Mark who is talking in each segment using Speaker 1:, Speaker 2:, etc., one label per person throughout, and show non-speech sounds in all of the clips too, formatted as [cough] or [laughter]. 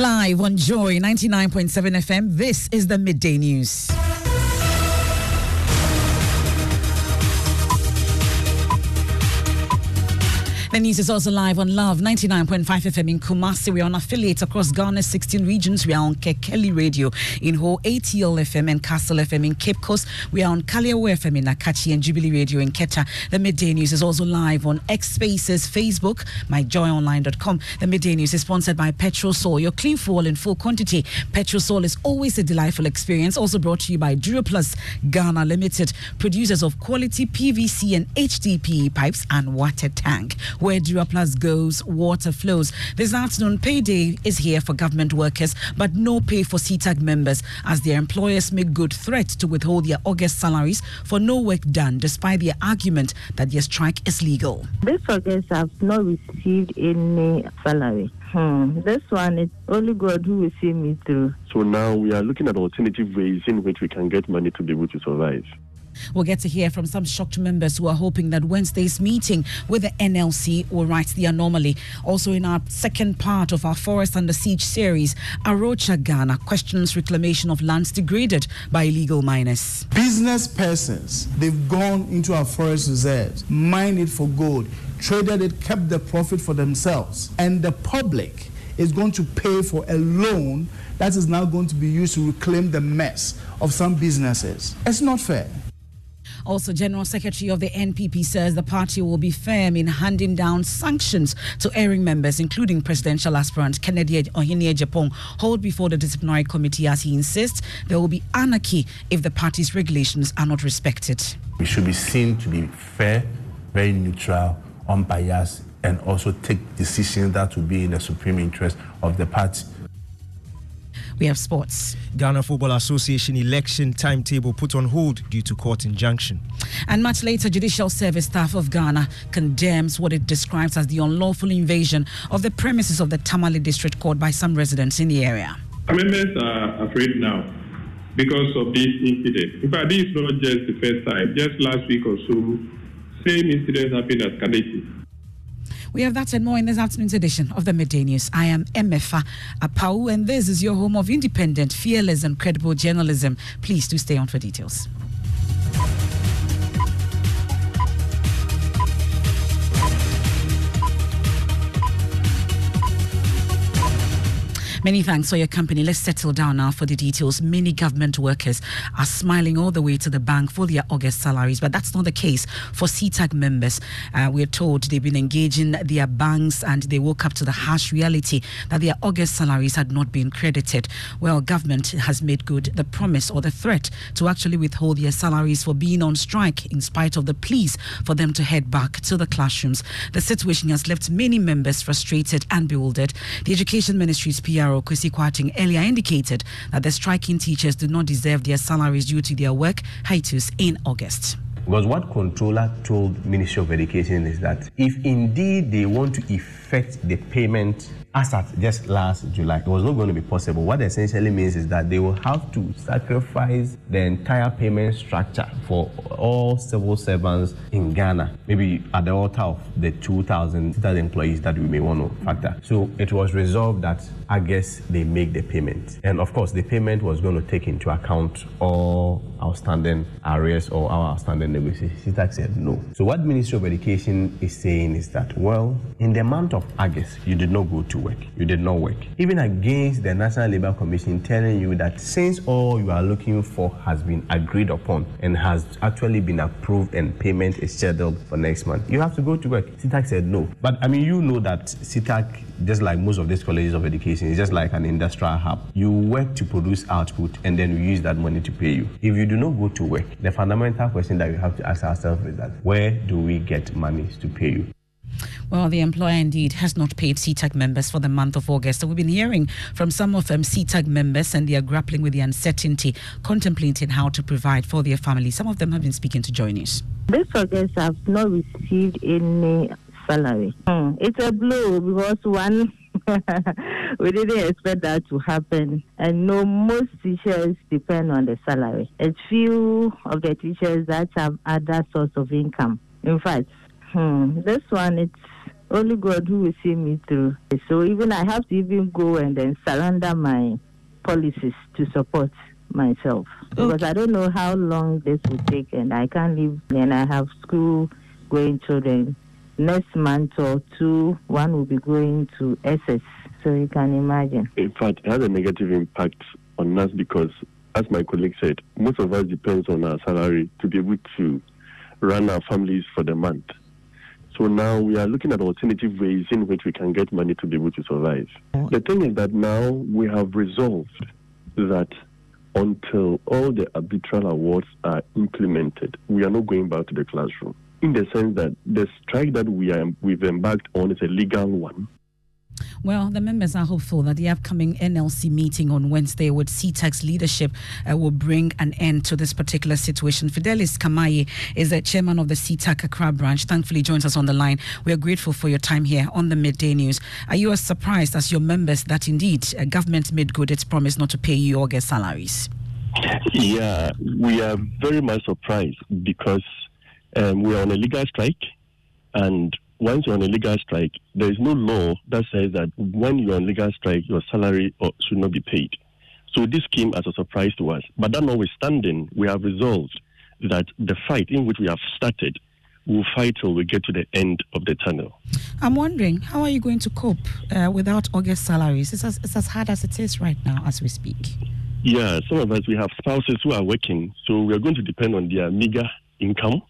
Speaker 1: Live on Joy 99.7 FM, this is the Midday News. The news is also live on Love 99.5 FM in Kumasi. We are on affiliates across Ghana's 16 regions. We are on Kekeli Radio in Ho, ATL FM and Castle FM in Cape Coast. We are on Kaliawo FM in Akatsi and Jubilee Radio in Keta. The Midday News is also live on X Spaces, Facebook, myjoyonline.com. The Midday News is sponsored by Petrosol, your clean fuel in full quantity. Petrosol is always a delightful experience. Also brought to you by Duraplast Ghana Limited, producers of quality PVC and HDPE pipes and water tank where Duraplast goes, water flows. This afternoon, payday is here for government workers, but no pay for CETAG members as their employers make good threats to withhold their August salaries for no work done, despite their argument that their strike is legal.
Speaker 2: This August, I've not received any salary. Hmm. This one, is only God who will see me through.
Speaker 3: So now we are looking at alternative ways in which we can get money to be able to survive.
Speaker 1: We'll get to hear from some shocked members who are hoping that Wednesday's meeting with the NLC will right the anomaly. Also, in our second part of our Forest Under Siege series, A Rocha Ghana questions reclamation of lands degraded by illegal miners.
Speaker 4: Business persons, they've gone into our forest reserves, mined it for gold, traded it, kept the profit for themselves. And the public is going to pay for a loan that is now going to be used to reclaim the mess of some businesses. It's not fair.
Speaker 1: Also, General Secretary of the NPP says the party will be firm in handing down sanctions to erring members, including presidential aspirant Kennedy Ohene Agyapong, hold before the disciplinary committee as he insists there will be anarchy if the party's regulations are not respected.
Speaker 5: We should be seen to be fair, very neutral, unbiased, and also take decisions that will be in the supreme interest of the party.
Speaker 1: We have sports.
Speaker 6: Ghana Football Association election timetable put on hold due to court injunction.
Speaker 1: And much later, Judicial Service staff of Ghana condemns what it describes as the unlawful invasion of the premises of the Tamale District Court by some residents in the area.
Speaker 7: Members are afraid now because of this incident. In fact, this is not just the first time. Just last week or so, same incident happened at Kadeti.
Speaker 1: We have that and more in this afternoon's edition of the Midday News. I am Emefa Apawu, and this is your home of independent, fearless, and credible journalism. Please do stay on for details. Many thanks for your company. Let's settle down now for the details. Many government workers are smiling all the way to the bank for their August salaries, but that's not the case for CETAG members. Uh, we're told they've been engaging their banks and they woke up to the harsh reality that their August salaries had not been credited. Well, government has made good the promise or the threat to actually withhold their salaries for being on strike in spite of the pleas for them to head back to the classrooms. The situation has left many members frustrated and bewildered. The Education Ministry's PR Pharaoh Kwesi Kwarteng earlier indicated that the striking teachers do not deserve their salaries due to their work hiatus in August.
Speaker 5: Because what controller told Ministry of Education is that if indeed they want to effect the payment as at just last July, it was not going to be possible. What essentially means is that they will have to sacrifice the entire payment structure for all civil servants in Ghana, maybe at the altar of the 2,000 employees that we may want to factor. So it was resolved that I guess they make the payment. And of course, the payment was going to take into account all outstanding arrears or our outstanding negotiations. CETAG said no. So what Ministry of Education is saying is that, well, in the month of August, you did not go to work. You did not work. Even against the National Labour Commission telling you that since all you are looking for has been agreed upon and has actually been approved and payment is scheduled for next month, you have to go to work. CETAG said no. But I mean, you know that CETAG, just like most of these colleges of education, it's just like an industrial hub. You work to produce output and then we use that money to pay you. If you do not go to work, the fundamental question that we have to ask ourselves is that where do we get money to pay you?
Speaker 1: Well, the employer indeed has not paid CETAG members for the month of August. So we've been hearing from some of um, them CETAG members and they are grappling with the uncertainty, contemplating how to provide for their family. Some of them have been speaking to join us.
Speaker 2: This August, I've not received any salary. Hmm. It's a blow because one [laughs] we didn't expect that to happen. And no, most teachers depend on the salary. A few of the teachers that have other source of income. In fact, hmm, this one it's only God who will see me through. So even I have to even go and then surrender my policies to support myself because I don't know how long this will take, and I can't leave. And I have school going children. Next month or two, one will be going to SS. So you can imagine.
Speaker 3: In fact, it has a negative impact on us because, as my colleague said, most of us depends on our salary to be able to run our families for the month. So now we are looking at alternative ways in which we can get money to be able to survive. The thing is that now we have resolved that until all the arbitral awards are implemented, we are not going back to the classroom. In the sense that the strike that we are we've embarked on is a legal one.
Speaker 1: Well, the members are hopeful that the upcoming NLC meeting on Wednesday with CETAG's leadership uh, will bring an end to this particular situation. Fidelis Kamaye is the chairman of the CETAG Accra branch. Thankfully, joins us on the line. We are grateful for your time here on the Midday News. Are you as surprised as your members that indeed uh, government made good its promise not to pay you August salaries?
Speaker 3: Yeah, we are very much surprised because um, we are on a legal strike and once you're on a legal strike, there is no law that says that when you're on legal strike, your salary should not be paid. So this came as a surprise to us. But that notwithstanding, we have resolved that the fight in which we have started will fight till we get to the end of the tunnel.
Speaker 1: I'm wondering, how are you going to cope uh, without August salaries? It's as, it's as hard as it is right now as we speak.
Speaker 3: Yeah, some of us, we have spouses who are working, so we are going to depend on their meager income.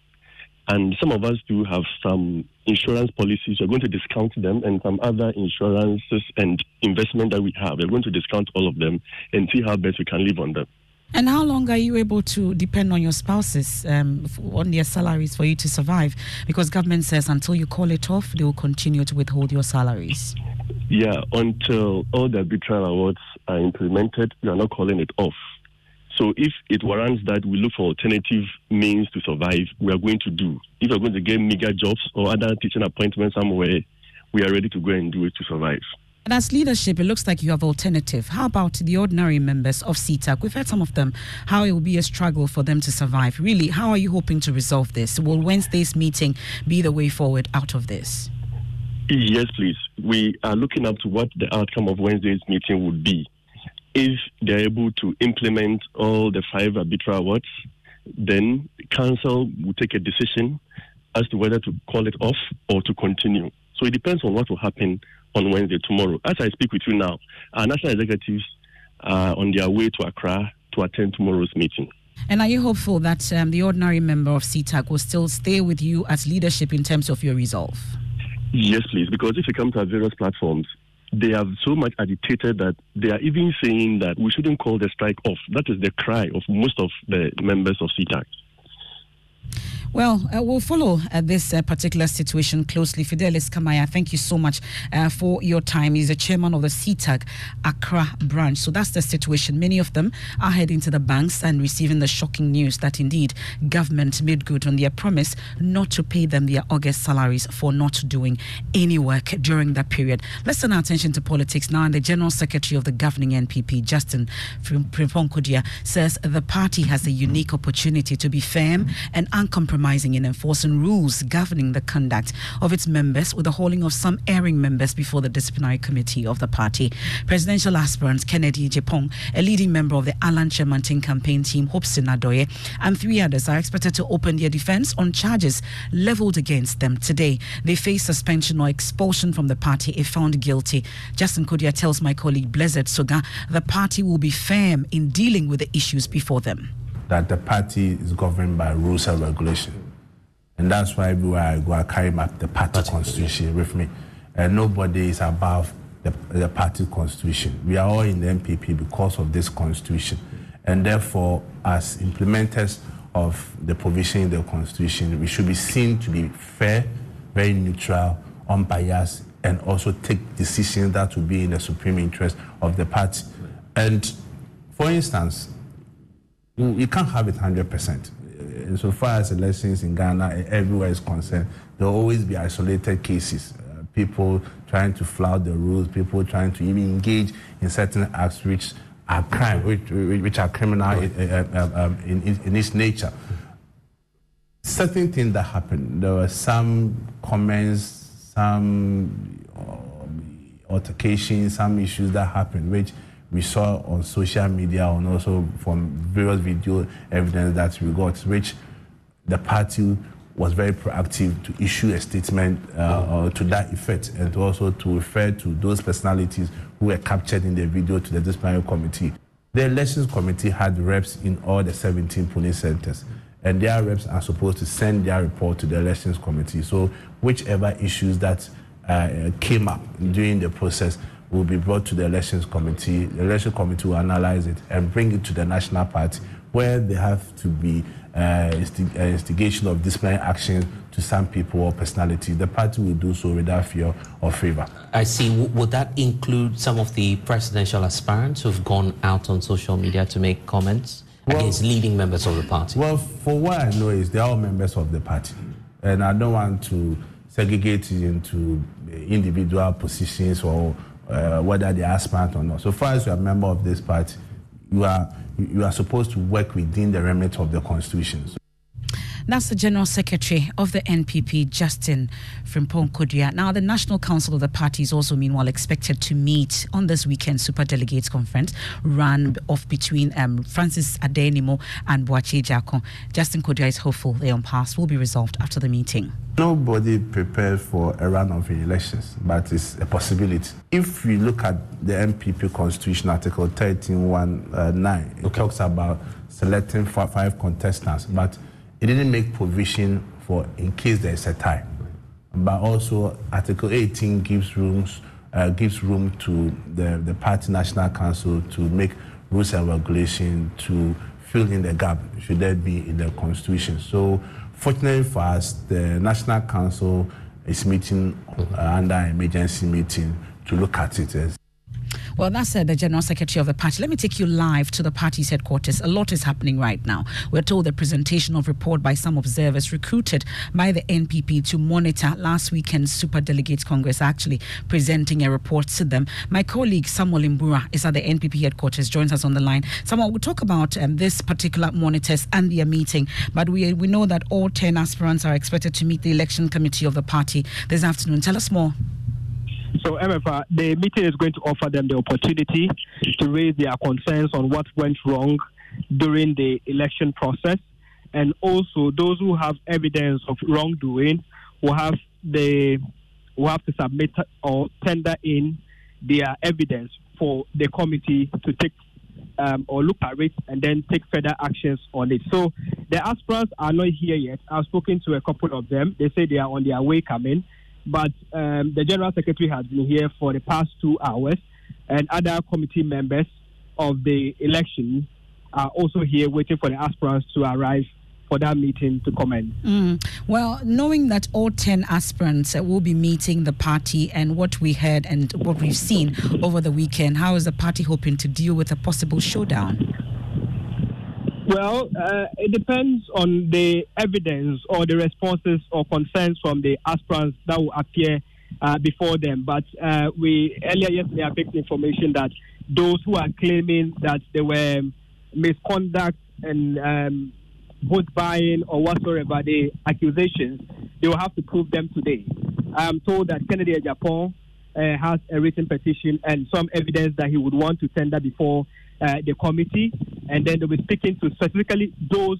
Speaker 3: And some of us do have some insurance policies. We're going to discount them and some other insurances and investment that we have. We're going to discount all of them and see how best we can live on them.
Speaker 1: And how long are you able to depend on your spouses um, on their salaries for you to survive? Because government says until you call it off, they will continue to withhold your salaries.
Speaker 3: Yeah, until all the arbitral awards are implemented, we are not calling it off. So if it warrants that we look for alternative means to survive, we are going to do. If we're going to get meager jobs or other teaching appointments somewhere, we are ready to go and do it to survive.
Speaker 1: And as leadership, it looks like you have alternative. How about the ordinary members of CETAG? We've heard some of them, how it will be a struggle for them to survive. Really, how are you hoping to resolve this? Will Wednesday's meeting be the way forward out of this?
Speaker 3: Yes, please. We are looking up to what the outcome of Wednesday's meeting would be if they're able to implement all the five arbitral awards, then council will take a decision as to whether to call it off or to continue. So it depends on what will happen on Wednesday tomorrow. As I speak with you now, our national executives are on their way to Accra to attend tomorrow's meeting.
Speaker 1: And are you hopeful that um, the ordinary member of CETAG will still stay with you as leadership in terms of your resolve?
Speaker 3: Yes, please. Because if you come to our various platforms, they have so much agitated that they are even saying that we shouldn't call the strike off. That is the cry of most of the members of CETAG.
Speaker 1: Well, uh, we'll follow uh, this uh, particular situation closely. Fidelis Kamaya, thank you so much uh, for your time. He's the chairman of the CETAG Accra branch. So that's the situation. Many of them are heading to the banks and receiving the shocking news that indeed government made good on their promise not to pay them their August salaries for not doing any work during that period. Let's turn our attention to politics now. And the General Secretary of the governing NPP, Justin Frimpong says the party has a unique opportunity to be firm and uncompromising compromising in enforcing rules governing the conduct of its members with the holding of some erring members before the disciplinary committee of the party. Presidential aspirant Kennedy Agyapong, a leading member of the Alan Kyerematen campaign team, Hopeson Adorye, and three others are expected to open their defense on charges leveled against them today. They face suspension or expulsion from the party if found guilty. Justin Koduah tells my colleague Blessed Soga the party will be firm in dealing with the issues before them
Speaker 8: that the party is governed by rules and regulation. And that's why everywhere I go, I carry my, the party, party constitution with me. And nobody is above the, the party constitution. We are all in the NPP because of this constitution. And therefore, as implementers of the provision in the constitution, we should be seen to be fair, very neutral, unbiased, and also take decisions that will be in the supreme interest of the party. And for instance, you can't have it 100%. So far as elections in Ghana, everywhere is concerned, there will always be isolated cases. Uh, people trying to flout the rules, people trying to even engage in certain acts which are crime, which, which are criminal in, uh, uh, um, in, in, its nature. Certain things that happened, there were some comments, some um, altercations, some issues that happened, which we saw on social media and also from various video evidence that we got, which the party was very proactive to issue a statement uh, to that effect and also to refer to those personalities who were captured in the video to the disciplinary committee. The elections committee had reps in all the 17 polling centers and their reps are supposed to send their report to the elections committee. So whichever issues that uh, came up during the process will be brought to the elections committee. The election committee will analyze it and bring it to the national party, where they have to be uh, instig- uh, instigation of disciplinary action to some people or personality. The party will do so without fear or favor.
Speaker 9: I see. W- would that include some of the presidential aspirants who've gone out on social media to make comments well, against leading members of the party?
Speaker 8: Well, for what I know is they're all members of the party, and I don't want to segregate it into individual positions or uh, whether they're aspirant or not. So far as you're a member of this party, you are you are supposed to work within the remit of the constitution. So
Speaker 1: that's the General Secretary of the NPP, Justin Frimpong Koduah. Now, the National Council of the party is also, meanwhile, expected to meet on this weekend Super Delegates Conference run off between um, Francis Addai-Nimoh and Boakye Agyarko. Justin Koduah is hopeful the impasse will be resolved after the meeting.
Speaker 8: Nobody prepared for a runoff in elections, but it's a possibility. If we look at the NPP Constitution, Article 13.1.9, uh, it talks about selecting five contestants, but it didn't make provision for in case there's a tie. But also Article 18 gives rooms uh, gives room to the, the party national council to make rules and regulation to fill in the gap should there be in the constitution. So fortunately for us, the national council is meeting uh, under emergency meeting to look at it as
Speaker 1: well, that's uh, the General Secretary of the party. Let me take you live to the party's headquarters. A lot is happening right now. We're told the presentation of report by some observers recruited by the NPP to monitor last weekend's Super Delegates Congress, actually presenting a report to them. My colleague Samuel Imbura is at the NPP headquarters, joins us on the line. Samuel, we'll talk about um, this particular monitors and their meeting, but we, we know that all 10 aspirants are expected to meet the election committee of the party this afternoon. Tell us more.
Speaker 10: So, Emefa, the meeting is going to offer them the opportunity to raise their concerns on what went wrong during the election process. And also, those who have evidence of wrongdoing will have the will have to submit or tender in their evidence for the committee to take um, or look at it and then take further actions on it. So the aspirants are not here yet. I've spoken to a couple of them. They say they are on their way coming but um, the General Secretary has been here for the past two hours, and other committee members of the election are also here waiting for the aspirants to arrive for that meeting to comment.
Speaker 1: Mm. Well, knowing that all 10 aspirants will be meeting the party and what we heard and what we've seen over the weekend, how is the party hoping to deal with a possible showdown?
Speaker 10: Well, uh, it depends on the evidence or the responses or concerns from the aspirants that will appear uh, before them. But uh, we earlier yesterday I picked information that those who are claiming that there were misconduct and um, vote buying or whatsoever the accusations, they will have to prove them today. I am told that Kennedy Agyapong uh, has a written petition and some evidence that he would want to tender before uh, the committee, and then they'll be speaking to specifically those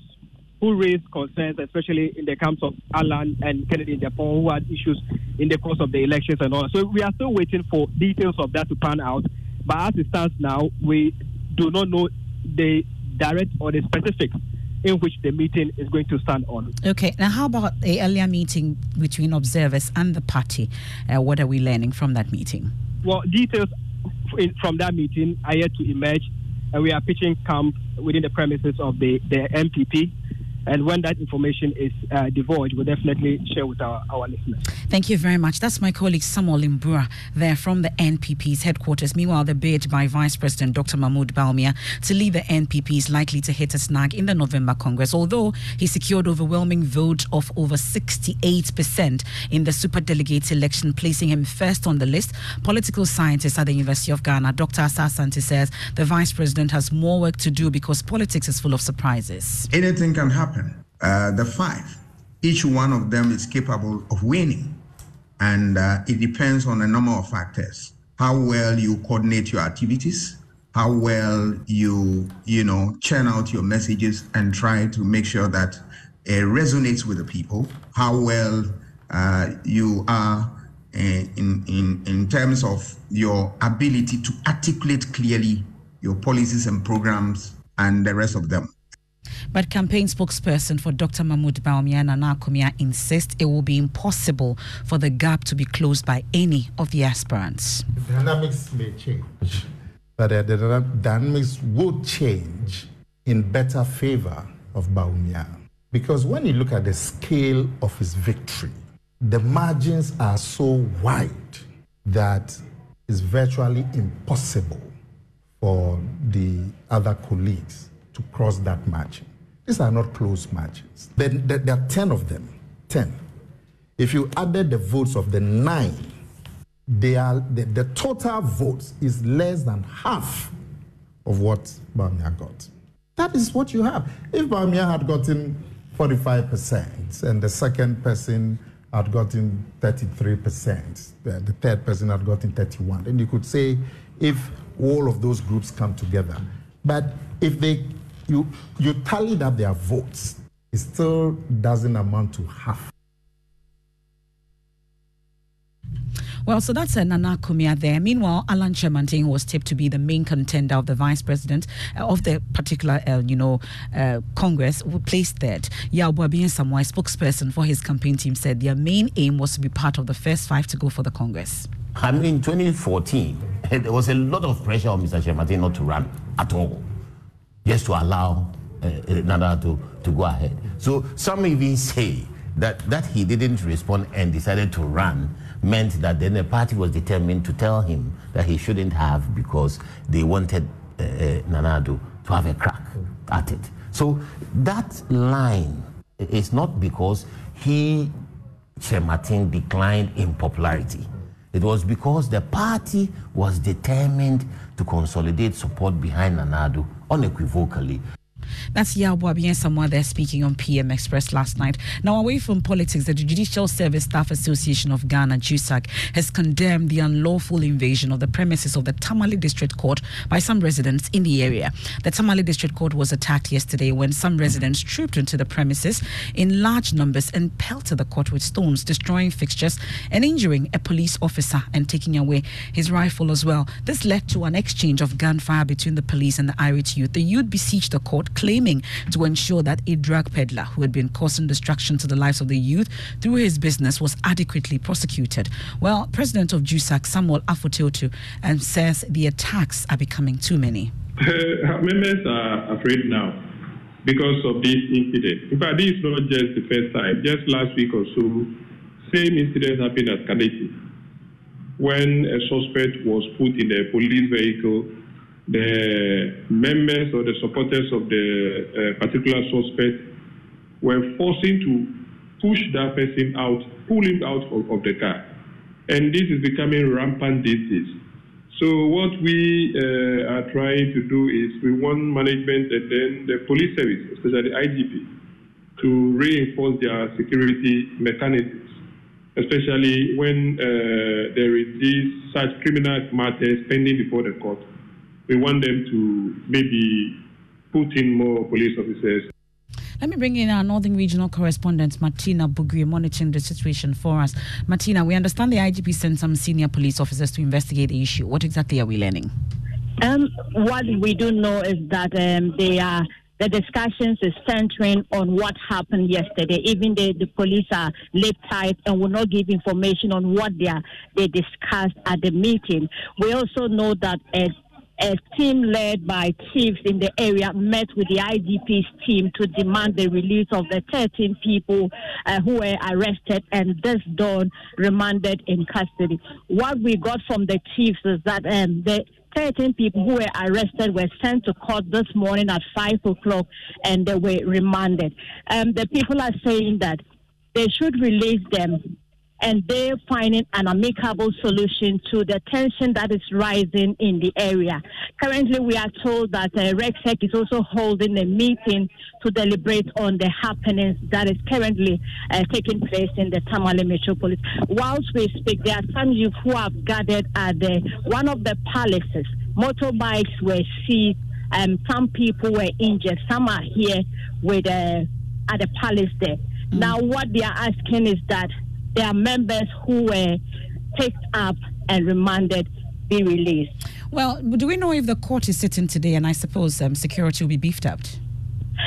Speaker 10: who raised concerns, especially in the camps of Alan and Kennedy Agyapong, who had issues in the course of the elections and all. So we are still waiting for details of that to pan out. But as it stands now, we do not know the direct or the specifics in which the meeting is going to stand on.
Speaker 1: Okay, now how about the earlier meeting between observers and the party? Uh, what are we learning from that meeting?
Speaker 10: Well, details from that meeting are yet to emerge and we are pitching camp within the premises of the, the NPP. And when that information is uh, divulged, we'll definitely share with our, our listeners.
Speaker 1: Thank you very much. That's my colleague Samuel Imbura there from the NPP's headquarters. Meanwhile, the bid by Vice President Dr. Mahmoud Bawumia to lead the NPP is likely to hit a snag in the November Congress, although he secured overwhelming vote of over 68% in the super delegate election, placing him first on the list. Political scientist at the University of Ghana, Dr. Asah-Asante says the Vice President has more work to do because politics is full of surprises.
Speaker 11: Anything can happen Uh, the five, each one of them is capable of winning. And uh, it depends on a number of factors. How well you coordinate your activities, how well you, you know, churn out your messages and try to make sure that it resonates with the people, how well uh, you are in, in, in terms of your ability to articulate clearly your policies and programs and the rest of them.
Speaker 1: But campaign spokesperson for Dr. Mahmoud Bawumia Nana Akomea insists it will be impossible for the gap to be closed by any of the aspirants.
Speaker 12: The dynamics may change, but the dynamics will change in better favor of Bawumia. Because when you look at the scale of his victory, the margins are so wide that it's virtually impossible for the other colleagues to cross that margin. These are not close margins. There, there, there are 10 of them. 10. If you added the votes of the nine, they are, the, the total votes is less than half of what Bawumia got. That is what you have. If Bawumia had gotten 45% and the second person had gotten 33%, the, the third person had gotten 31, then you could say if all of those groups come together. But if they you you tallied up their votes, it still doesn't amount to half.
Speaker 1: Well, so that's a Nana Akomea there. Meanwhile, Alan Kyerematen was tipped to be the main contender of the vice president uh, of the particular, uh, you know, uh, Congress, who placed third. Yaw Buaben Asamoah, spokesperson for his campaign team, said their main aim was to be part of the first five to go for the Congress.
Speaker 13: I mean, in 2014, [laughs] there was a lot of pressure on Mr. Kyerematen not to run at all, just to allow uh, Nana to, to go ahead. So some even say that, that he didn't respond and decided to run meant that then the party was determined to tell him that he shouldn't have because they wanted uh, uh, to have a crack at it. So that line is not because he, Kyerematen, declined in popularity. It was because the party was determined to consolidate support behind Nana Addo unequivocally.
Speaker 1: That's Yaw Buaben Asamoah there speaking on PM Express last night. Now, away from politics, the Judicial Service Staff Association of Ghana, JUSAG, has condemned the unlawful invasion of the premises of the Tamale District Court by some residents in the area. The Tamale District Court was attacked yesterday when some residents trooped into the premises in large numbers and pelted the court with stones, destroying fixtures and injuring a police officer and taking away his rifle as well. This led to an exchange of gunfire between the police and the irate youth. The youth besieged the court, claiming to ensure that a drug peddler who had been causing destruction to the lives of the youth through his business was adequately prosecuted. Well, President of JUSAG, Samuel Afotuoto, um, says the attacks are becoming too many. [laughs]
Speaker 7: Uh, members are afraid now because of this incident. In fact, this is not just the first time. Just last week or so, same incident happened at Kadeti when a suspect was put in a police vehicle the members or the supporters of the uh, particular suspect were forcing to push that person out, pull him out of, of the car. And this is becoming rampant these days. So what we uh, are trying to do is we want management and then the police service, especially the IGP, to reinforce their security mechanisms, especially when uh, there is such criminal matters pending before the court we want them to maybe put in more police officers.
Speaker 1: Let me bring in our Northern Regional correspondent, Martina Bugri, monitoring the situation for us. Martina, we understand the IGP sent some senior police officers to investigate the issue. What exactly are we learning?
Speaker 14: Um, what we do know is that um, they are the discussions is centering on what happened yesterday. Even the, the police are lip tight and will not give information on what they are, they discussed at the meeting. We also know that uh, a team led by chiefs in the area met with the IGP's team to demand the release of the 13 people uh, who were arrested and this dawn remanded in custody. What we got from the chiefs is that um, the 13 people who were arrested were sent to court this morning at 5 o'clock and they were remanded. Um, the people are saying that they should release them and they're finding an amicable solution to the tension that is rising in the area. Currently, we are told that uh, REGSEC is also holding a meeting to deliberate on the happenings that is currently uh, taking place in the Tamale metropolis. Whilst we speak, there are some youth who have gathered at the, one of the palaces. Motorbikes were seized. Um, some people were injured. Some are here with uh, at the palace there. Mm. Now, what they are asking is that there are members who were picked up and remanded be released.
Speaker 1: Well, do we know if the court is sitting today? And I suppose um, security will be beefed up.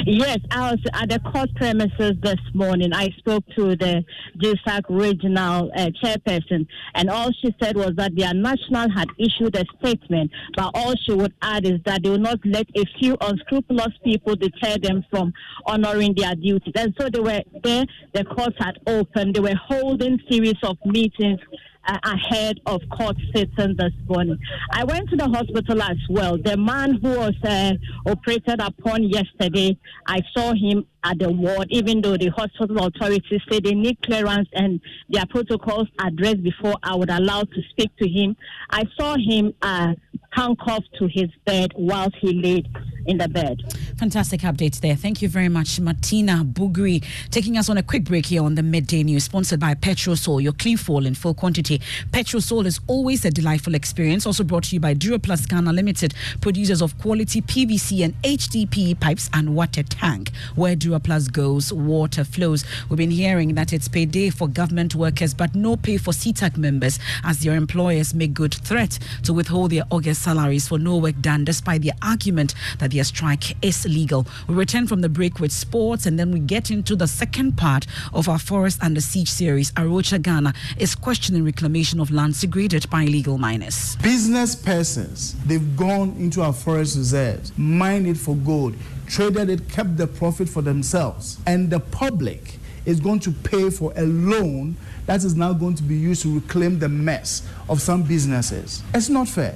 Speaker 14: Yes, I was at the court premises this morning. I spoke to the JUSAG regional uh, chairperson, and all she said was that their national had issued a statement, but all she would add is that they will not let a few unscrupulous people deter them from honoring their duties. And so they were there, the court had opened, they were holding series of meetings uh, ahead of court sitting this morning. I went to the hospital as well. The man who was uh, operated upon yesterday, I saw him at the ward, even though the hospital authorities say they need clearance and their protocols addressed before I would allow to speak to him. I saw him uh, handcuffed to his bed whilst he laid in the bed.
Speaker 1: Fantastic updates there. Thank you very much, Martina Bugri. Taking us on a quick break here on the midday news, sponsored by Petrosol, your clean fuel in full quantity. Petrosol is always a delightful experience. Also brought to you by Duraplast Ghana Limited, producers of quality PVC and HDPE pipes and water tank. Where Duraplast goes, water flows. We've been hearing that it's payday for government workers, but no pay for CETAG members, as their employers make good threat to withhold their August salaries for no work done, despite the argument that their strike is legal. We return from the break with sports, and then we get into the second part of our Forest Under Siege series. A Rocha Ghana is questioning reclamation of land segregated by illegal miners.
Speaker 4: Business persons, they've gone into our forest reserves, mined it for gold, traded it, kept the profit for themselves, and the public is going to pay for a loan that is now going to be used to reclaim the mess of some businesses. It's not fair.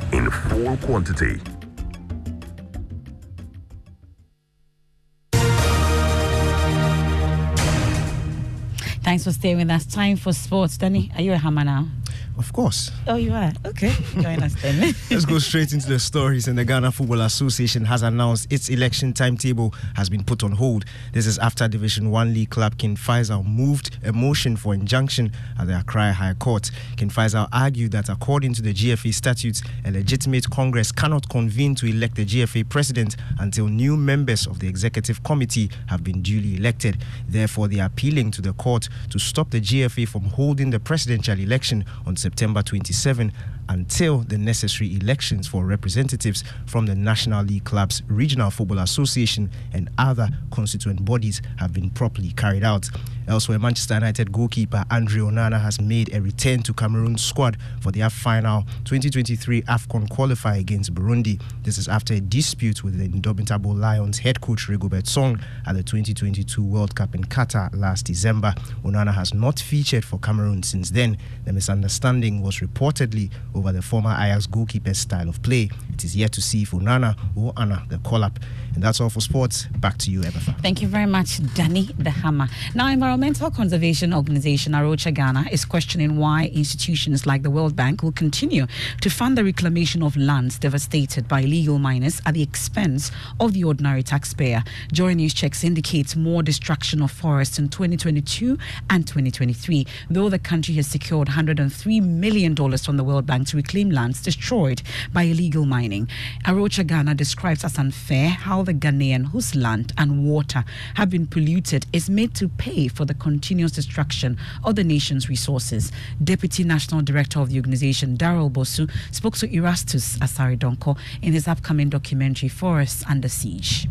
Speaker 15: in full quantity.
Speaker 1: Thanks for staying with us. Time for sports. Danny, are you a hammer now?
Speaker 6: Of course.
Speaker 1: Oh, you are? Okay. Join us then. [laughs]
Speaker 6: Let's go straight into the stories. And the Ghana Football Association has announced its election timetable has been put on hold. This is after Division 1 League club King Faisal moved a motion for injunction at the Accra High Court. King Faisal argued that according to the GFA statutes, a legitimate Congress cannot convene to elect the GFA president until new members of the executive committee have been duly elected. Therefore, they are appealing to the court to stop the GFA from holding the presidential election on September 27 until the necessary elections for representatives from the National League clubs, Regional Football Association, and other constituent bodies have been properly carried out. Elsewhere, Manchester United goalkeeper Andre Onana has made a return to Cameroon's squad for their final 2023 AFCON qualifier against Burundi. This is after a dispute with the indomitable Lions head coach Rigobert Song at the 2022 World Cup in Qatar last December. Onana has not featured for Cameroon since then. The misunderstanding was reportedly over the former Ajax goalkeeper's style of play. It is yet to see if Onana will honor the call up. And that's all for sports. Back to you, Emefa.
Speaker 1: Thank you very much, Danny the Hammer. Now, Environmental Conservation Organization A Rocha Ghana is questioning why institutions like the World Bank will continue to fund the reclamation of lands devastated by illegal miners at the expense of the ordinary taxpayer. Joy News checks indicates more destruction of forests in 2022 and 2023, though the country has secured $103 million from the World Bank to reclaim lands destroyed by illegal miners. Mining. A Rocha Ghana describes as unfair how the Ghanaian, whose land and water have been polluted, is made to pay for the continuous destruction of the nation's resources. Deputy National Director of the organization, Daryl Bosu, spoke to Erastus Asare Donko in his upcoming documentary, Forests Under Siege.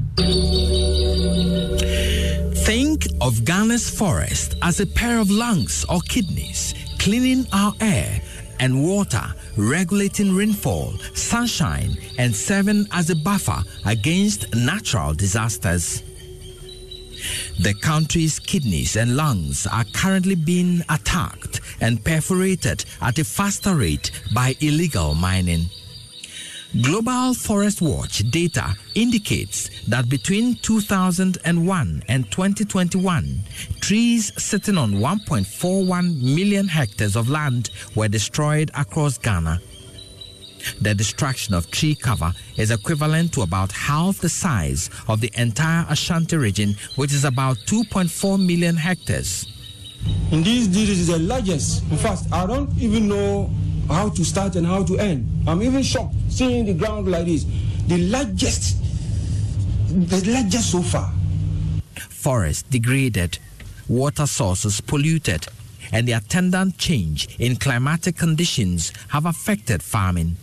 Speaker 16: Think of Ghana's forest as a pair of lungs or kidneys, cleaning our air and water, regulating rainfall, sunshine, and serving as a buffer against natural disasters. The country's kidneys and lungs are currently being attacked and perforated at a faster rate by illegal mining. Global Forest Watch data indicates that between 2001 and 2021, trees sitting on 1.41 million hectares of land were destroyed across Ghana. The destruction of tree cover is equivalent to about half the size of the entire Ashanti region, which is about 2.4 million hectares.
Speaker 17: Indeed, this is the largest. In fact, I don't even know how to start and how to end. I'm even shocked seeing the ground like this. The largest, the largest so far.
Speaker 16: Forests degraded, water sources polluted, and the attendant change in climatic conditions have affected farming.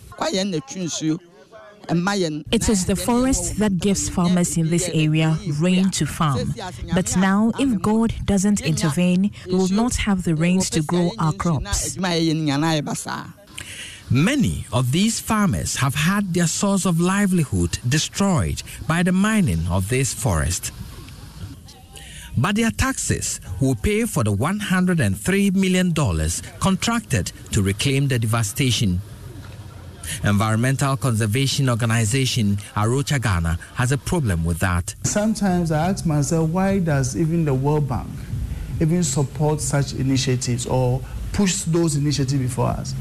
Speaker 18: It is the forest that gives farmers in this area rain to farm. But now, if God doesn't intervene, we will not have the rains to grow our crops.
Speaker 16: Many of these farmers have had their source of livelihood destroyed by the mining of this forest. But their taxes will pay for the $103 million contracted to reclaim the devastation. Environmental conservation organization A Rocha Ghana has a problem with that.
Speaker 4: Sometimes I ask myself, why does even the World Bank even support such initiatives or push those initiatives before us?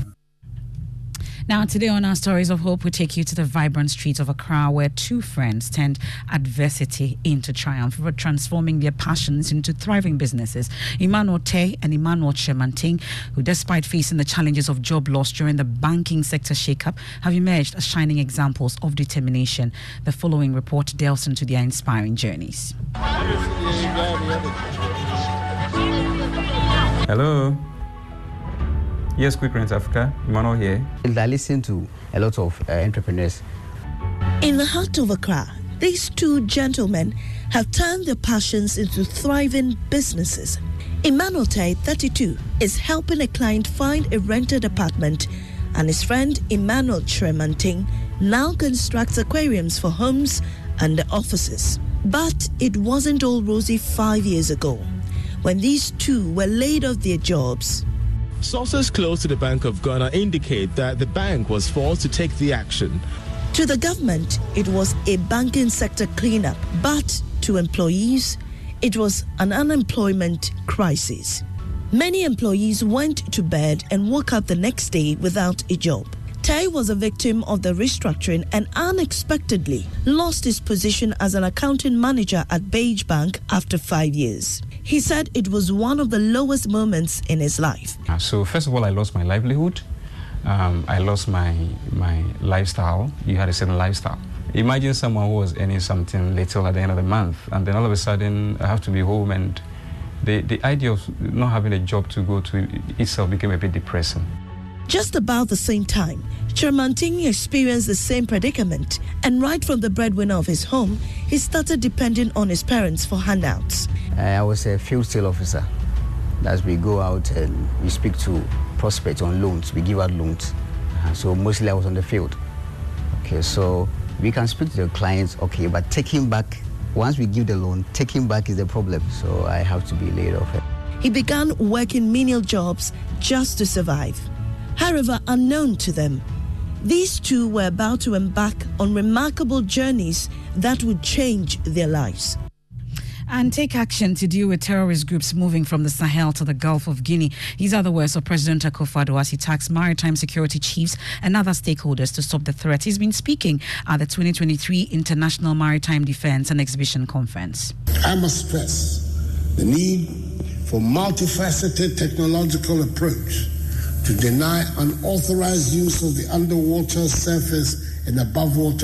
Speaker 1: Now, today on our Stories of Hope, we take you to the vibrant streets of Accra where two friends turned adversity into triumph, for transforming their passions into thriving businesses. Emmanuel Tay and Emmanuel Chemanting, who, despite facing the challenges of job loss during the banking sector shakeup, have emerged as shining examples of determination. The following report delves into their inspiring journeys.
Speaker 19: Hello. Yes, Quick Rent Africa. Emmanuel here.
Speaker 20: I listen to a lot of uh, entrepreneurs.
Speaker 21: In the heart of Accra, these two gentlemen have turned their passions into thriving businesses. Emmanuel Tai, 32, is helping a client find a rented apartment, and his friend Emmanuel Tremanting now constructs aquariums for homes and offices. But it wasn't all rosy five years ago when these two were laid off their jobs.
Speaker 22: Sources close to the Bank of Ghana indicate that the bank was forced to take the action.
Speaker 21: To the government, it was a banking sector cleanup, but to employees, it was an unemployment crisis. Many employees went to bed and woke up the next day without a job. Tai was a victim of the restructuring and unexpectedly lost his position as an accounting manager at Beige Bank after five years. He said it was one of the lowest moments in his life.
Speaker 19: So, first of all, I lost my livelihood. Um, I lost my, my lifestyle. You had a certain lifestyle. Imagine someone who was earning something little at the end of the month, and then all of a sudden I have to be home, and the, the idea of not having a job to go to itself became a bit depressing.
Speaker 21: Just about the same time, Chermanting experienced the same predicament, and right from the breadwinner of his home, he started depending on his parents for handouts.
Speaker 20: I was a field sale officer. As we go out and we speak to prospects on loans, we give out loans. Uh-huh, so mostly I was on the field. Okay, so we can speak to the clients, okay, but taking back, once we give the loan, taking back is the problem. So I have to be laid off.
Speaker 21: He began working menial jobs just to survive. However, unknown to them, these two were about to embark on remarkable journeys that would change their lives
Speaker 1: and take action to deal with terrorist groups moving from the Sahel to the Gulf of Guinea. These are the words of President Akufo-Addo as he tasked maritime security chiefs and other stakeholders to stop the threat. He's been speaking at the 2023 International Maritime Defense and Exhibition Conference.
Speaker 23: I must stress the need for multifaceted technological approach to deny unauthorized use of the underwater, surface,
Speaker 4: and above to